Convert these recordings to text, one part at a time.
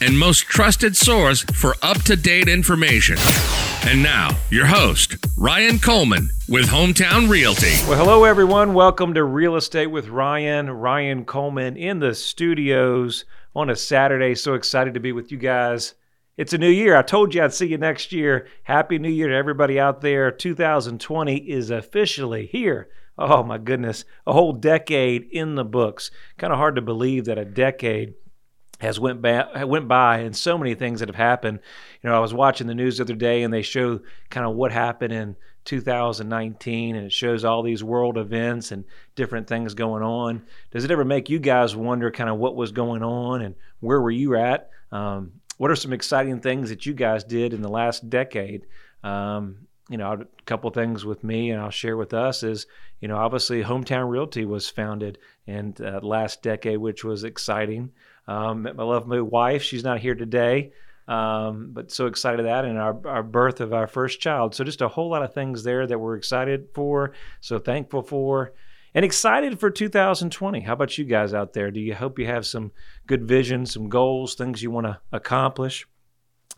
and most trusted source for up to date information. And now, your host, Ryan Coleman with Hometown Realty. Well, hello, everyone. Welcome to Real Estate with Ryan. Ryan Coleman in the studios on a Saturday. So excited to be with you guys. It's a new year. I told you I'd see you next year. Happy New Year to everybody out there. 2020 is officially here. Oh, my goodness. A whole decade in the books. Kind of hard to believe that a decade has went by, went by and so many things that have happened. You know, I was watching the news the other day and they show kind of what happened in 2019 and it shows all these world events and different things going on. Does it ever make you guys wonder kind of what was going on and where were you at? Um, what are some exciting things that you guys did in the last decade? Um, you know, a couple things with me and I'll share with us is, you know, obviously Hometown Realty was founded in uh, last decade, which was exciting. Um, my lovely wife. She's not here today. Um, but so excited that and our, our birth of our first child. So just a whole lot of things there that we're excited for, so thankful for, and excited for 2020. How about you guys out there? Do you hope you have some good vision, some goals, things you want to accomplish?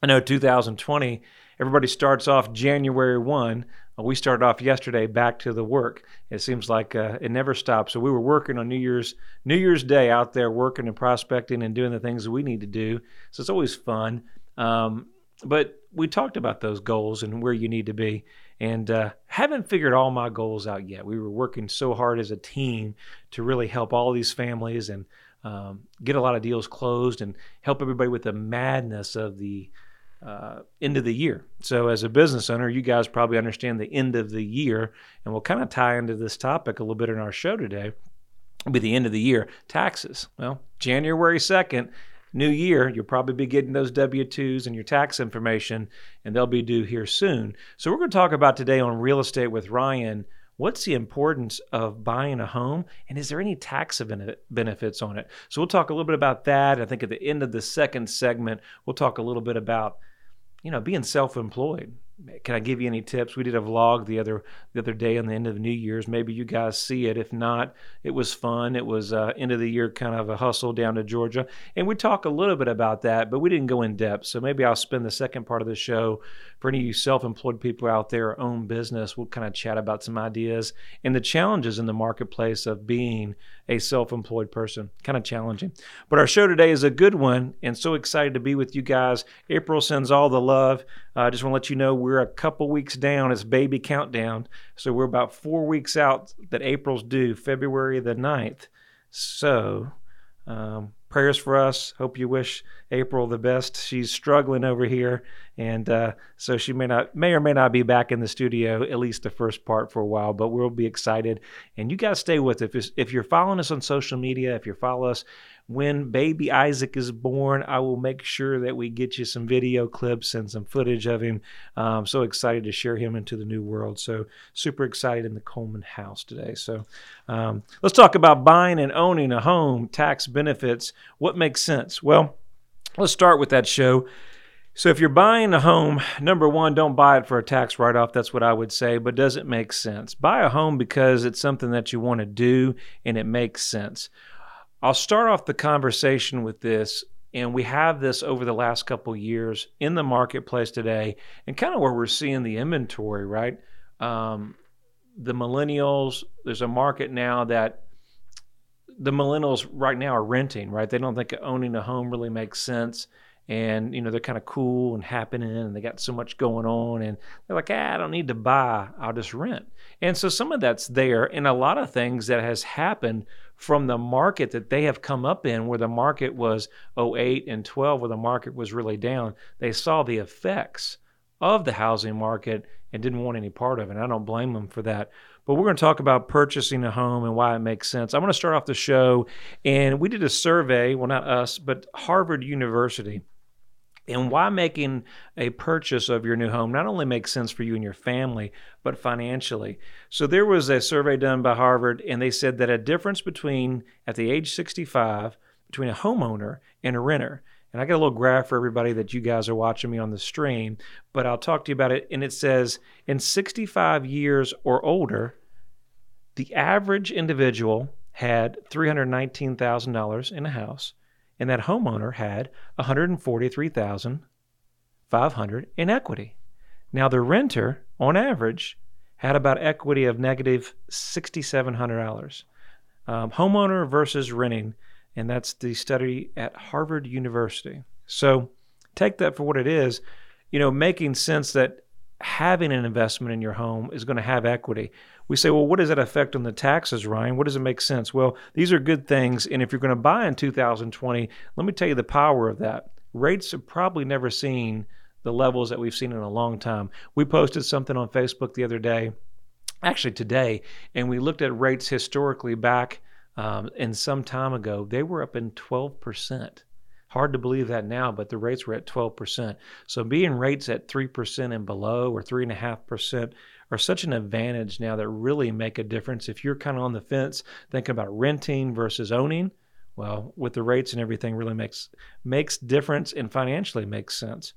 I know 2020, everybody starts off January 1. We started off yesterday back to the work. It seems like uh, it never stops. So we were working on New Year's New Year's Day out there, working and prospecting and doing the things that we need to do. So it's always fun. Um, but we talked about those goals and where you need to be, and uh, haven't figured all my goals out yet. We were working so hard as a team to really help all these families and um, get a lot of deals closed and help everybody with the madness of the uh, end of the year. So, as a business owner, you guys probably understand the end of the year, and we'll kind of tie into this topic a little bit in our show today. It'll be the end of the year taxes. Well, January 2nd new year, you'll probably be getting those W 2s and your tax information, and they'll be due here soon. So, we're going to talk about today on Real Estate with Ryan what's the importance of buying a home and is there any tax benefits on it so we'll talk a little bit about that i think at the end of the second segment we'll talk a little bit about you know being self-employed can I give you any tips? We did a vlog the other the other day on the end of the New Year's. Maybe you guys see it. If not, it was fun. It was uh, end of the year kind of a hustle down to Georgia, and we talk a little bit about that, but we didn't go in depth. So maybe I'll spend the second part of the show for any of you self-employed people out there, own business. We'll kind of chat about some ideas and the challenges in the marketplace of being a self-employed person. Kind of challenging, but our show today is a good one, and so excited to be with you guys. April sends all the love. I uh, just want to let you know we're a couple weeks down. It's baby countdown. So we're about four weeks out that April's due, February the 9th. So um, prayers for us. Hope you wish April the best. She's struggling over here, and uh, so she may not, may or may not be back in the studio at least the first part for a while. But we'll be excited, and you guys stay with it. If, if you're following us on social media, if you follow us when baby Isaac is born, I will make sure that we get you some video clips and some footage of him. I'm so excited to share him into the new world. So, super excited in the Coleman house today. So, um, let's talk about buying and owning a home, tax benefits. What makes sense? Well, let's start with that show. So, if you're buying a home, number one, don't buy it for a tax write off. That's what I would say, but does it make sense? Buy a home because it's something that you want to do and it makes sense. I'll start off the conversation with this, and we have this over the last couple years in the marketplace today, and kind of where we're seeing the inventory, right? Um, the millennials, there's a market now that the millennials right now are renting, right? They don't think owning a home really makes sense. And, you know, they're kind of cool and happening and they got so much going on. And they're like, ah, I don't need to buy, I'll just rent. And so some of that's there. And a lot of things that has happened from the market that they have come up in, where the market was 08 and 12, where the market was really down. They saw the effects of the housing market and didn't want any part of it. And I don't blame them for that. But we're going to talk about purchasing a home and why it makes sense. I'm going to start off the show, and we did a survey. Well, not us, but Harvard University and why making a purchase of your new home not only makes sense for you and your family, but financially. So there was a survey done by Harvard, and they said that a difference between at the age 65 between a homeowner and a renter. And I got a little graph for everybody that you guys are watching me on the stream, but I'll talk to you about it. And it says in 65 years or older, the average individual had $319,000 in a house, and that homeowner had 143,500 in equity. Now the renter, on average, had about equity of negative $6,700. Um, homeowner versus renting, and that's the study at Harvard University. So take that for what it is. You know, making sense that having an investment in your home is going to have equity. We say, well, what does that affect on the taxes, Ryan? What does it make sense? Well, these are good things. And if you're going to buy in 2020, let me tell you the power of that. Rates have probably never seen the levels that we've seen in a long time. We posted something on Facebook the other day, actually today, and we looked at rates historically back um, and some time ago. They were up in 12%. Hard to believe that now, but the rates were at 12%. So being rates at 3% and below or 3.5% are such an advantage now that really make a difference. If you're kind of on the fence thinking about renting versus owning, well, with the rates and everything really makes makes difference and financially makes sense.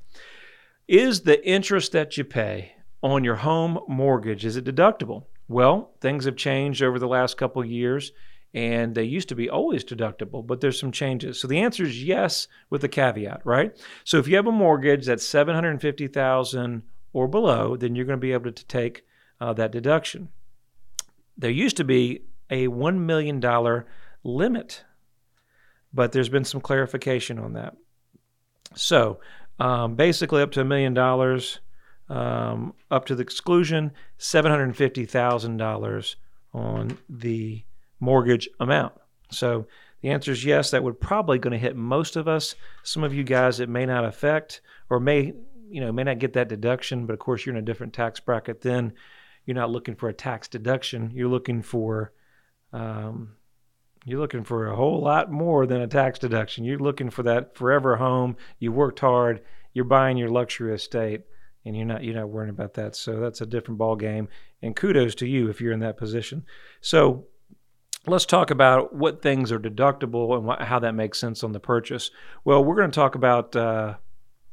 Is the interest that you pay on your home mortgage is it deductible? Well, things have changed over the last couple years and they used to be always deductible, but there's some changes. So the answer is yes with a caveat, right? So if you have a mortgage that's 750,000 or below, then you're going to be able to take uh, that deduction. There used to be a $1 million limit, but there's been some clarification on that. So um, basically, up to a million dollars, um, up to the exclusion, $750,000 on the mortgage amount. So the answer is yes. That would probably going to hit most of us. Some of you guys it may not affect or may you know may not get that deduction, but of course you're in a different tax bracket. Then you're not looking for a tax deduction. You're looking for um, you're looking for a whole lot more than a tax deduction. You're looking for that forever home. You worked hard. You're buying your luxury estate, and you're not you're not worrying about that. So that's a different ball game. And kudos to you if you're in that position. So let's talk about what things are deductible and how that makes sense on the purchase. Well, we're going to talk about uh,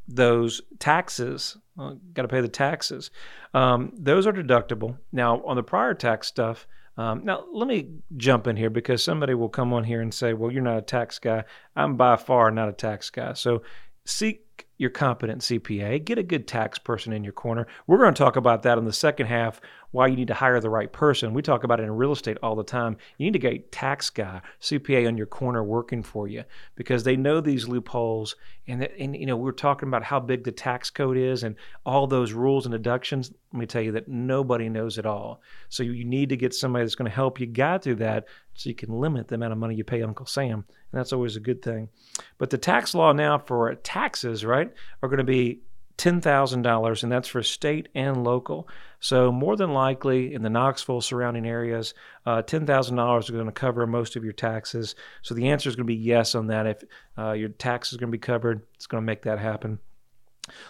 those taxes. Uh, Got to pay the taxes. Um, those are deductible. Now, on the prior tax stuff, um, now let me jump in here because somebody will come on here and say, "Well, you're not a tax guy." I'm by far not a tax guy. So seek your competent CPA, get a good tax person in your corner. We're going to talk about that in the second half why you need to hire the right person. We talk about it in real estate all the time. You need to get tax guy, CPA on your corner working for you because they know these loopholes. And, and you know, we are talking about how big the tax code is and all those rules and deductions. Let me tell you that nobody knows it all. So you need to get somebody that's going to help you guide through that so you can limit the amount of money you pay Uncle Sam. And that's always a good thing. But the tax law now for taxes, right, are going to be $10,000, and that's for state and local. So, more than likely in the Knoxville surrounding areas, uh, $10,000 is going to cover most of your taxes. So, the answer is going to be yes on that. If uh, your tax is going to be covered, it's going to make that happen.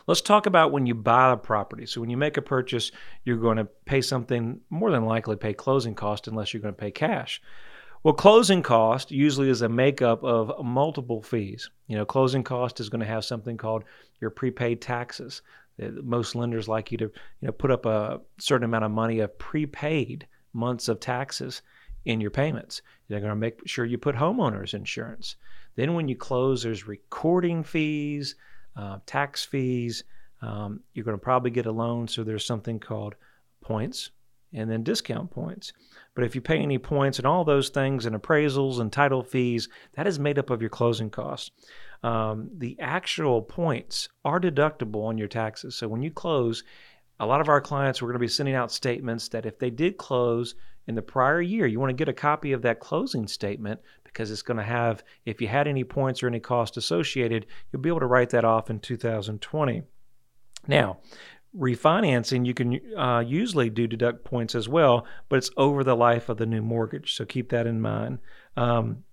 Let's talk about when you buy a property. So, when you make a purchase, you're going to pay something, more than likely, pay closing cost unless you're going to pay cash. Well, closing cost usually is a makeup of multiple fees. You know, closing cost is going to have something called your prepaid taxes. Most lenders like you to, you know, put up a certain amount of money of prepaid months of taxes in your payments. They're going to make sure you put homeowners insurance. Then when you close, there's recording fees, uh, tax fees. Um, you're going to probably get a loan, so there's something called points and then discount points. But if you pay any points and all those things and appraisals and title fees, that is made up of your closing costs. Um, the actual points are deductible on your taxes. So when you close, a lot of our clients we're going to be sending out statements that if they did close in the prior year, you want to get a copy of that closing statement because it's going to have, if you had any points or any cost associated, you'll be able to write that off in 2020. Now, refinancing, you can uh, usually do deduct points as well, but it's over the life of the new mortgage. So keep that in mind. Um,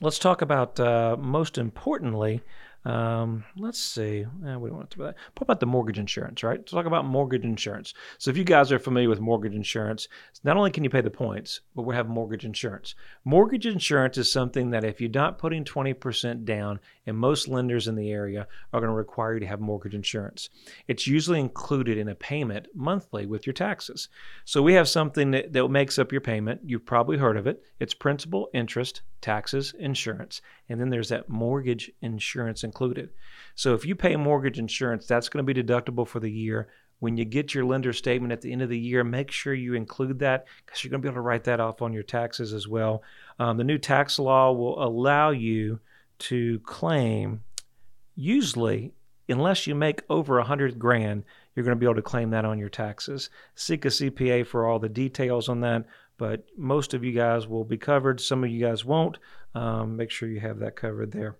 let's talk about, uh, most importantly, Um, let's see. Eh, we don't want to talk about that. What about the mortgage insurance, right? Let's talk about mortgage insurance. So if you guys are familiar with mortgage insurance, not only can you pay the points, but we have mortgage insurance. Mortgage insurance is something that if you're not putting 20% down, and most lenders in the area are going to require you to have mortgage insurance. It's usually included in a payment monthly with your taxes. So we have something that, that makes up your payment. You've probably heard of it. It's principal, interest, taxes, insurance, and then there's that mortgage insurance included. So if you pay mortgage insurance, that's going to be deductible for the year. When you get your lender statement at the end of the year, make sure you include that because you're going to be able to write that off on your taxes as well. Um, the new tax law will allow you to claim, usually, unless you make over a hundred grand, you're going to be able to claim that on your taxes. Seek a CPA for all the details on that, but most of you guys will be covered. Some of you guys won't. Um, make sure you have that covered there.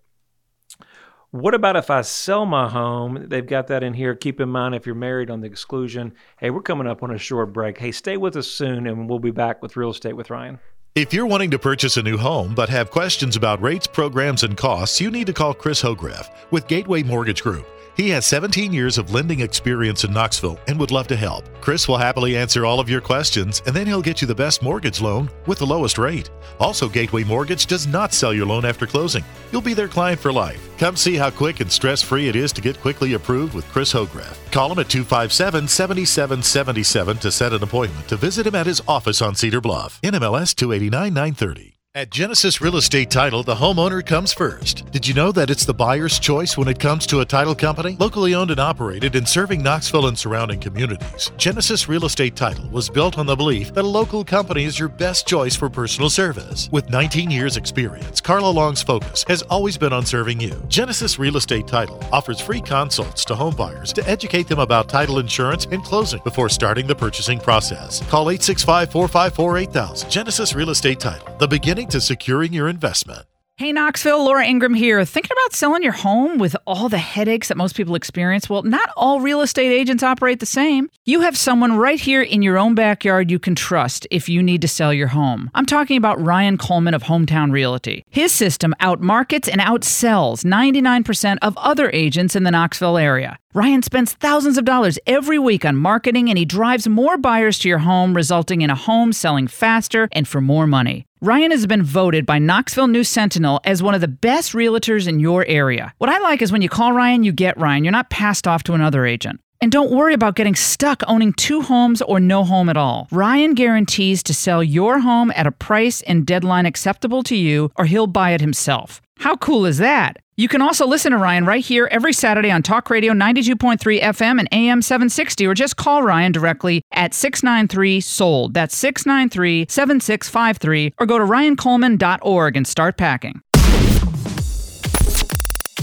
What about if I sell my home? They've got that in here. Keep in mind if you're married on the exclusion. Hey, we're coming up on a short break. Hey, stay with us soon, and we'll be back with Real Estate with Ryan. If you're wanting to purchase a new home but have questions about rates, programs, and costs, you need to call Chris Hograff with Gateway Mortgage Group. He has 17 years of lending experience in Knoxville and would love to help. Chris will happily answer all of your questions and then he'll get you the best mortgage loan with the lowest rate. Also, Gateway Mortgage does not sell your loan after closing. You'll be their client for life. Come see how quick and stress free it is to get quickly approved with Chris Hograff. Call him at 257 7777 to set an appointment to visit him at his office on Cedar Bluff. NMLS 289 930. At Genesis Real Estate Title, the homeowner comes first. Did you know that it's the buyer's choice when it comes to a title company? Locally owned and operated and serving Knoxville and surrounding communities, Genesis Real Estate Title was built on the belief that a local company is your best choice for personal service. With 19 years' experience, Carla Long's focus has always been on serving you. Genesis Real Estate Title offers free consults to home buyers to educate them about title insurance and closing before starting the purchasing process. Call 865 454 8000. Genesis Real Estate Title, the beginning to securing your investment. Hey Knoxville, Laura Ingraham here. Thinking about selling your home with all the headaches that most people experience? Well, not all real estate agents operate the same. You have someone right here in your own backyard you can trust if you need to sell your home. I'm talking about Ryan Coleman of Hometown Realty. His system outmarkets and outsells 99% of other agents in the Knoxville area. Ryan spends thousands of dollars every week on marketing and he drives more buyers to your home, resulting in a home selling faster and for more money. Ryan has been voted by Knoxville News Sentinel as one of the best realtors in your area. What I like is when you call Ryan, you get Ryan. You're not passed off to another agent. And don't worry about getting stuck owning two homes or no home at all. Ryan guarantees to sell your home at a price and deadline acceptable to you, or he'll buy it himself. How cool is that? You can also listen to Ryan right here every Saturday on Talk Radio 92.3 FM and AM 760, or just call Ryan directly at 693 SOLD. That's 693 7653, or go to ryancoleman.org and start packing.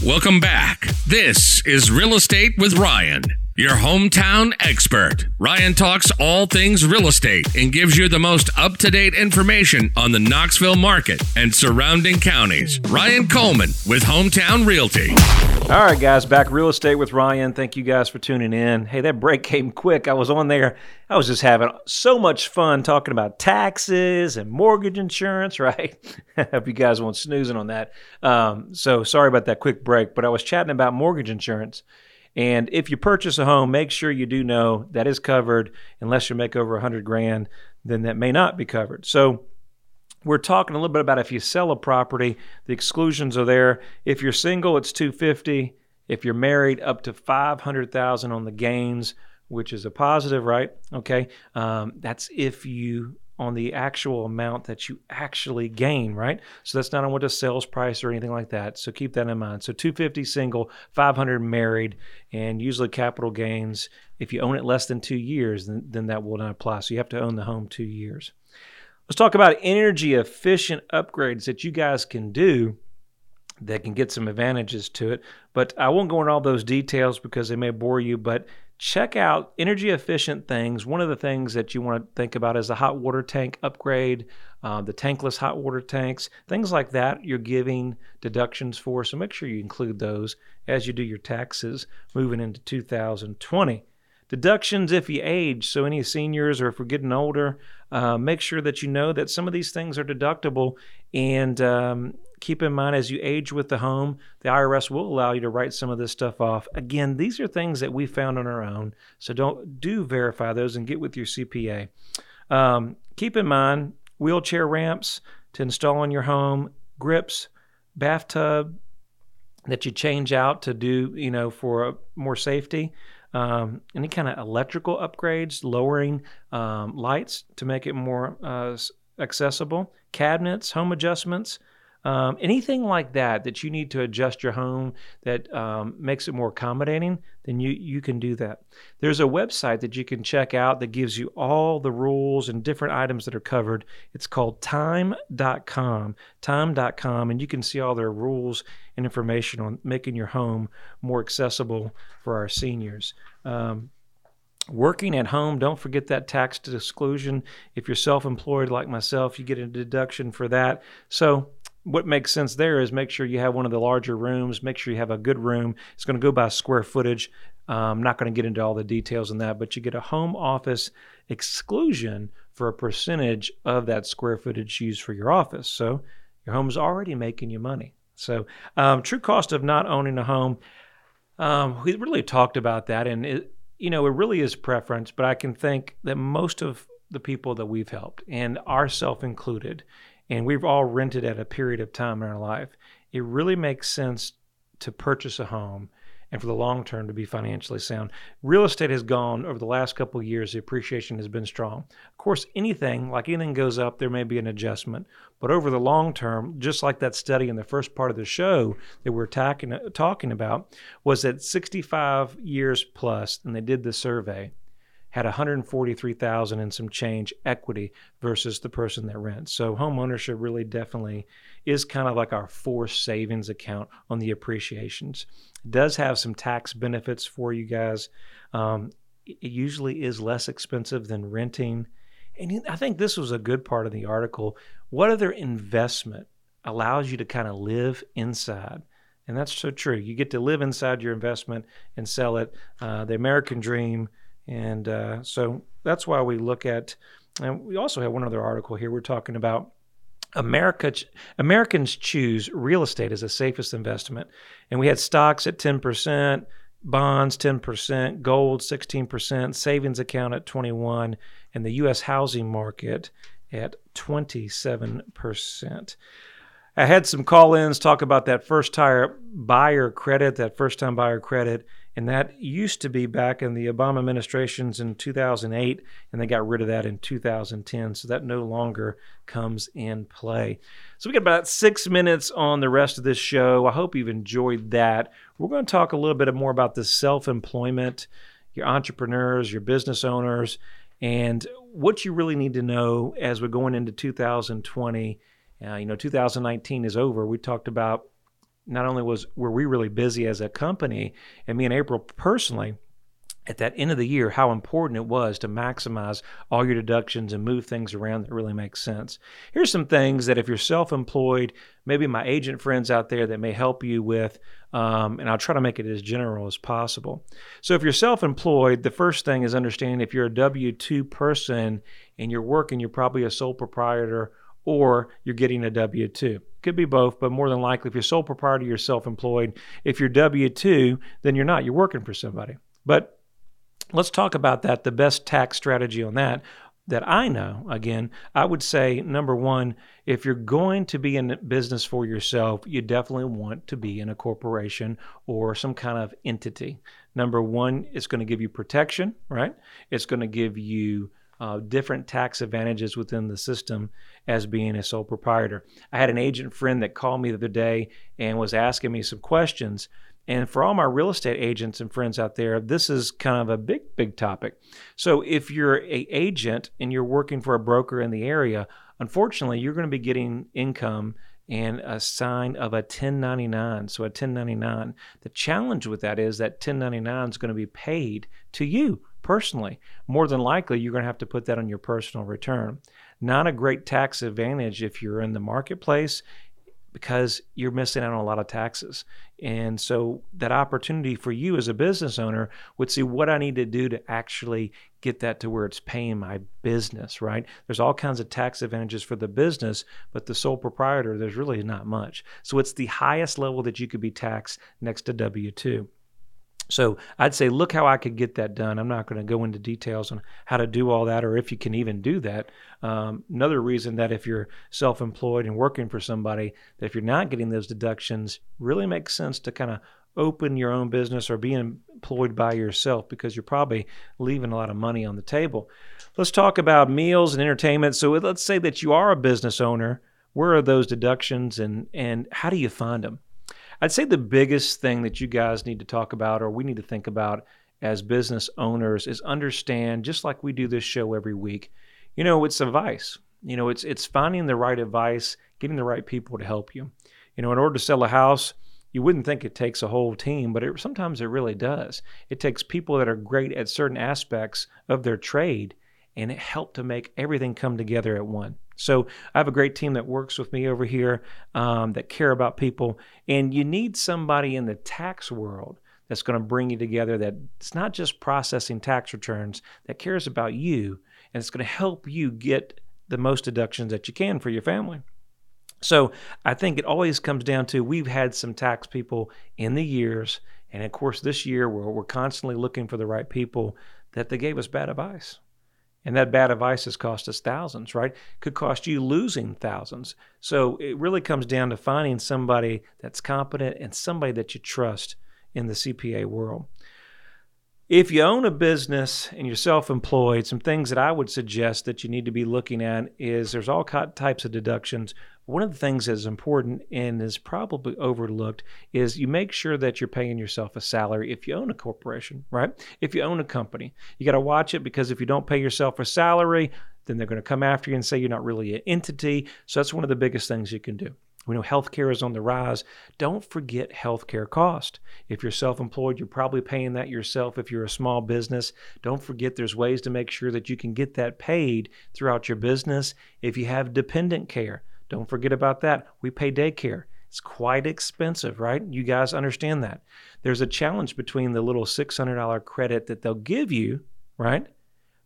Welcome back. This is Real Estate with Ryan. Your hometown expert. Ryan talks all things real estate and gives you the most up to date information on the Knoxville market and surrounding counties. Ryan Coleman with Hometown Realty. All right, guys, back real estate with Ryan. Thank you guys for tuning in. Hey, that break came quick. I was on there. I was just having so much fun talking about taxes and mortgage insurance, right? I Hope you guys weren't snoozing on that. Um, so sorry about that quick break, but I was chatting about mortgage insurance and if you purchase a home, make sure you do know that is covered. Unless you make over a hundred grand, then that may not be covered. So we're talking a little bit about if you sell a property, the exclusions are there. If you're single, it's 250. If you're married, up to 500,000 on the gains, which is a positive, right? Okay, um, that's if you on the actual amount that you actually gain, right? So that's not on what the sales price or anything like that. So keep that in mind. So 250 single, 500 married, and usually capital gains. If you own it less than two years, then, then that will not apply. So you have to own the home two years. Let's talk about energy efficient upgrades that you guys can do that can get some advantages to it. But I won't go into all those details because they may bore you. But check out energy efficient things. One of the things that you want to think about is the hot water tank upgrade, uh, the tankless hot water tanks, things like that. You're giving deductions for, so make sure you include those as you do your taxes moving into 2020. Deductions if you age, so any seniors or if we're getting older, uh, make sure that you know that some of these things are deductible and um, keep in mind as you age with the home, the IRS will allow you to write some of this stuff off. Again, these are things that we found on our own, so don't do verify those and get with your CPA. Um, keep in mind wheelchair ramps to install in your home, grips, bathtub that you change out to do, you know, for more safety. Um, any kind of electrical upgrades, lowering um, lights to make it more uh, accessible, cabinets, home adjustments, um, anything like that that you need to adjust your home that um, makes it more accommodating, then you you can do that. There's a website that you can check out that gives you all the rules and different items that are covered. It's called time.com, time.com, and you can see all their rules and information on making your home more accessible for our seniors. Um, Working at home, don't forget that tax exclusion. If you're self employed like myself, you get a deduction for that. So what makes sense there is make sure you have one of the larger rooms. Make sure you have a good room. It's going to go by square footage. I'm um, not going to get into all the details on that, but you get a home office exclusion for a percentage of that square footage used for your office. So your home is already making you money. So um, true cost of not owning a home. Um, we really talked about that, and it, you know, it really is preference. But I can think that most of the people that we've helped, and ourself included, and we've all rented at a period of time in our life, it really makes sense to purchase a home and for the long term to be financially sound. Real estate has gone over the last couple of years, the appreciation has been strong. Of course, anything, like anything goes up, there may be an adjustment. But over the long term, just like that study in the first part of the show that we're talking, talking about, was that 65 years plus, and they did the survey, had 143,000 and some change equity versus the person that rents. So home ownership really definitely is kind of like our forced savings account on the appreciations. It does have some tax benefits for you guys. Um, it usually is less expensive than renting. And I think this was a good part of the article. What other investment allows you to kind of live inside? And that's so true. You get to live inside your investment and sell it. Uh, the American dream and uh, so that's why we look at, and we also have one other article here. We're talking about America, Americans choose real estate as the safest investment. And we had stocks at 10%, bonds 10%, gold 16%, savings account at 21, and the U.S. housing market at 27%. I had some call ins talk about that first tire buyer credit, that first time buyer credit. And that used to be back in the Obama administrations in 2008, and they got rid of that in 2010. So that no longer comes in play. So we got about six minutes on the rest of this show. I hope you've enjoyed that. We're going to talk a little bit more about the self employment, your entrepreneurs, your business owners, and what you really need to know as we're going into 2020. Uh, you know, 2019 is over. We talked about not only was were we really busy as a company, and me and April personally, at that end of the year, how important it was to maximize all your deductions and move things around that really makes sense. Here's some things that if you're self-employed, maybe my agent friends out there that may help you with, um, and I'll try to make it as general as possible. So if you're self-employed, the first thing is understand if you're a W-2 person and you're working, you're probably a sole proprietor or you're getting a W 2. Could be both, but more than likely, if you're sole proprietor, you're self employed. If you're W 2, then you're not. You're working for somebody. But let's talk about that. The best tax strategy on that that I know, again, I would say number one, if you're going to be in business for yourself, you definitely want to be in a corporation or some kind of entity. Number one, it's going to give you protection, right? It's going to give you uh, different tax advantages within the system as being a sole proprietor. I had an agent friend that called me the other day and was asking me some questions. And for all my real estate agents and friends out there, this is kind of a big, big topic. So if you're a agent and you're working for a broker in the area, unfortunately, you're going to be getting income and a sign of a 1099. So a 1099. The challenge with that is that 1099 is going to be paid to you personally. More than likely, you're going to have to put that on your personal return. Not a great tax advantage if you're in the marketplace because you're missing out on a lot of taxes. And so that opportunity for you as a business owner would see what I need to do to actually get that to where it's paying my business, right? There's all kinds of tax advantages for the business, but the sole proprietor, there's really not much. So it's the highest level that you could be taxed next to W 2. So I'd say, look how I could get that done. I'm not going to go into details on how to do all that or if you can even do that. Um, another reason that if you're self employed and working for somebody, that if you're not getting those deductions, really makes sense to kind of open your own business or be employed by yourself because you're probably leaving a lot of money on the table. Let's talk about meals and entertainment. So let's say that you are a business owner. Where are those deductions and, and how do you find them? I'd say the biggest thing that you guys need to talk about or we need to think about as business owners is understand just like we do this show every week. You know, it's advice. You know, it's it's finding the right advice, getting the right people to help you. You know, in order to sell a house, you wouldn't think it takes a whole team, but it, sometimes it really does. It takes people that are great at certain aspects of their trade and it helped to make everything come together at one. So I have a great team that works with me over here um, that care about people, and you need somebody in the tax world that's going to bring you together. That it's not just processing tax returns that cares about you, and it's going to help you get the most deductions that you can for your family. So I think it always comes down to we've had some tax people in the years, and of course this year we're, we're constantly looking for the right people that they gave us bad advice. And that bad advice has cost us thousands, right? Could cost you losing thousands. So it really comes down to finding somebody that's competent and somebody that you trust in the CPA world. If you own a business and you're self employed, some things that I would suggest that you need to be looking at is there's all types of deductions one of the things that's important and is probably overlooked is you make sure that you're paying yourself a salary if you own a corporation, right? If you own a company, you got to watch it because if you don't pay yourself a salary, then they're going to come after you and say you're not really an entity. So that's one of the biggest things you can do. We know healthcare is on the rise. Don't forget healthcare cost. If you're self employed, you're probably paying that yourself. If you're a small business, don't forget there's ways to make sure that you can get that paid throughout your business. If you have dependent care, don't forget about that. We pay daycare. It's quite expensive, right? You guys understand that. There's a challenge between the little $600 credit that they'll give you, right?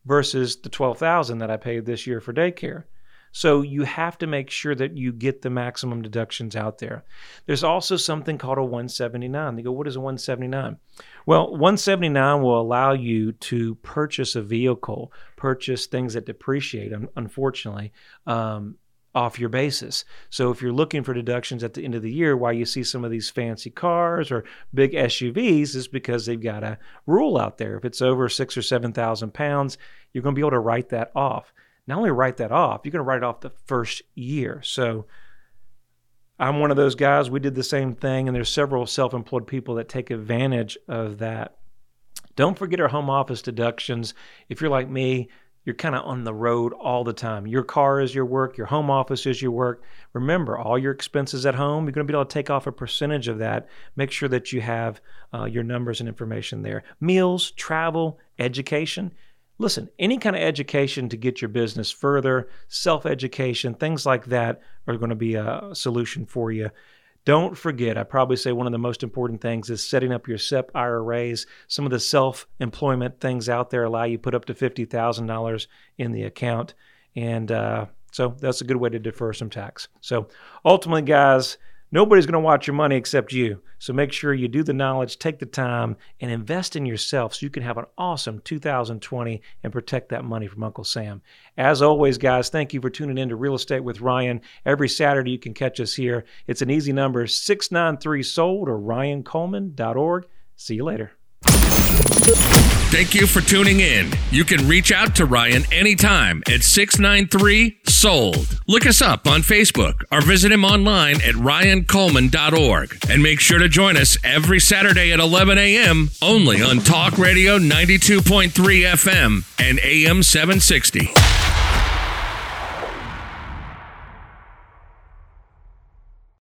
Versus the 12,000 that I paid this year for daycare. So you have to make sure that you get the maximum deductions out there. There's also something called a 179. They go, what is a 179? Well, 179 will allow you to purchase a vehicle, purchase things that depreciate, unfortunately, um, off your basis. So if you're looking for deductions at the end of the year, why you see some of these fancy cars or big SUVs is because they've got a rule out there. If it's over six or seven thousand pounds, you're going to be able to write that off. Not only write that off, you're going to write it off the first year. So I'm one of those guys. We did the same thing, and there's several self-employed people that take advantage of that. Don't forget our home office deductions. If you're like me, you're kind of on the road all the time. Your car is your work, your home office is your work. Remember, all your expenses at home, you're going to be able to take off a percentage of that. Make sure that you have uh, your numbers and information there. Meals, travel, education. Listen, any kind of education to get your business further, self education, things like that are going to be a solution for you. Don't forget, I probably say one of the most important things is setting up your SEP IRAs. Some of the self employment things out there allow you put up to $50,000 in the account. And uh, so that's a good way to defer some tax. So ultimately, guys, Nobody's going to watch your money except you. So make sure you do the knowledge, take the time, and invest in yourself so you can have an awesome 2020 and protect that money from Uncle Sam. As always, guys, thank you for tuning in to Real Estate with Ryan. Every Saturday you can catch us here. It's an easy number 693 sold or ryancoleman.org. See you later. Thank you for tuning in. You can reach out to Ryan anytime at 693 Sold. Look us up on Facebook or visit him online at ryancoleman.org. And make sure to join us every Saturday at 11 a.m. only on Talk Radio 92.3 FM and AM 760.